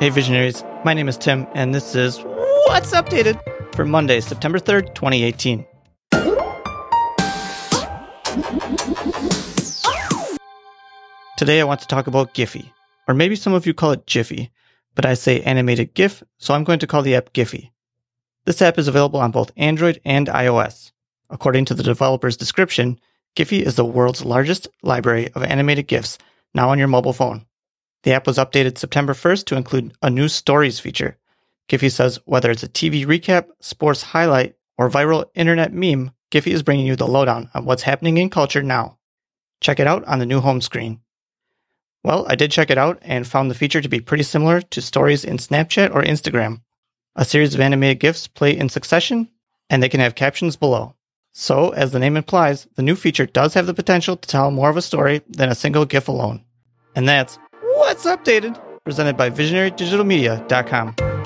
Hey, visionaries. My name is Tim, and this is What's Updated for Monday, September 3rd, 2018. Today, I want to talk about Giphy, or maybe some of you call it Jiffy, but I say animated GIF, so I'm going to call the app Giphy. This app is available on both Android and iOS. According to the developer's description, Giphy is the world's largest library of animated GIFs now on your mobile phone. The app was updated September 1st to include a new stories feature. Giphy says whether it's a TV recap, sports highlight, or viral internet meme, Giphy is bringing you the lowdown on what's happening in culture now. Check it out on the new home screen. Well, I did check it out and found the feature to be pretty similar to stories in Snapchat or Instagram. A series of animated GIFs play in succession, and they can have captions below. So, as the name implies, the new feature does have the potential to tell more of a story than a single GIF alone. And that's What's Updated, presented by VisionaryDigitalMedia.com.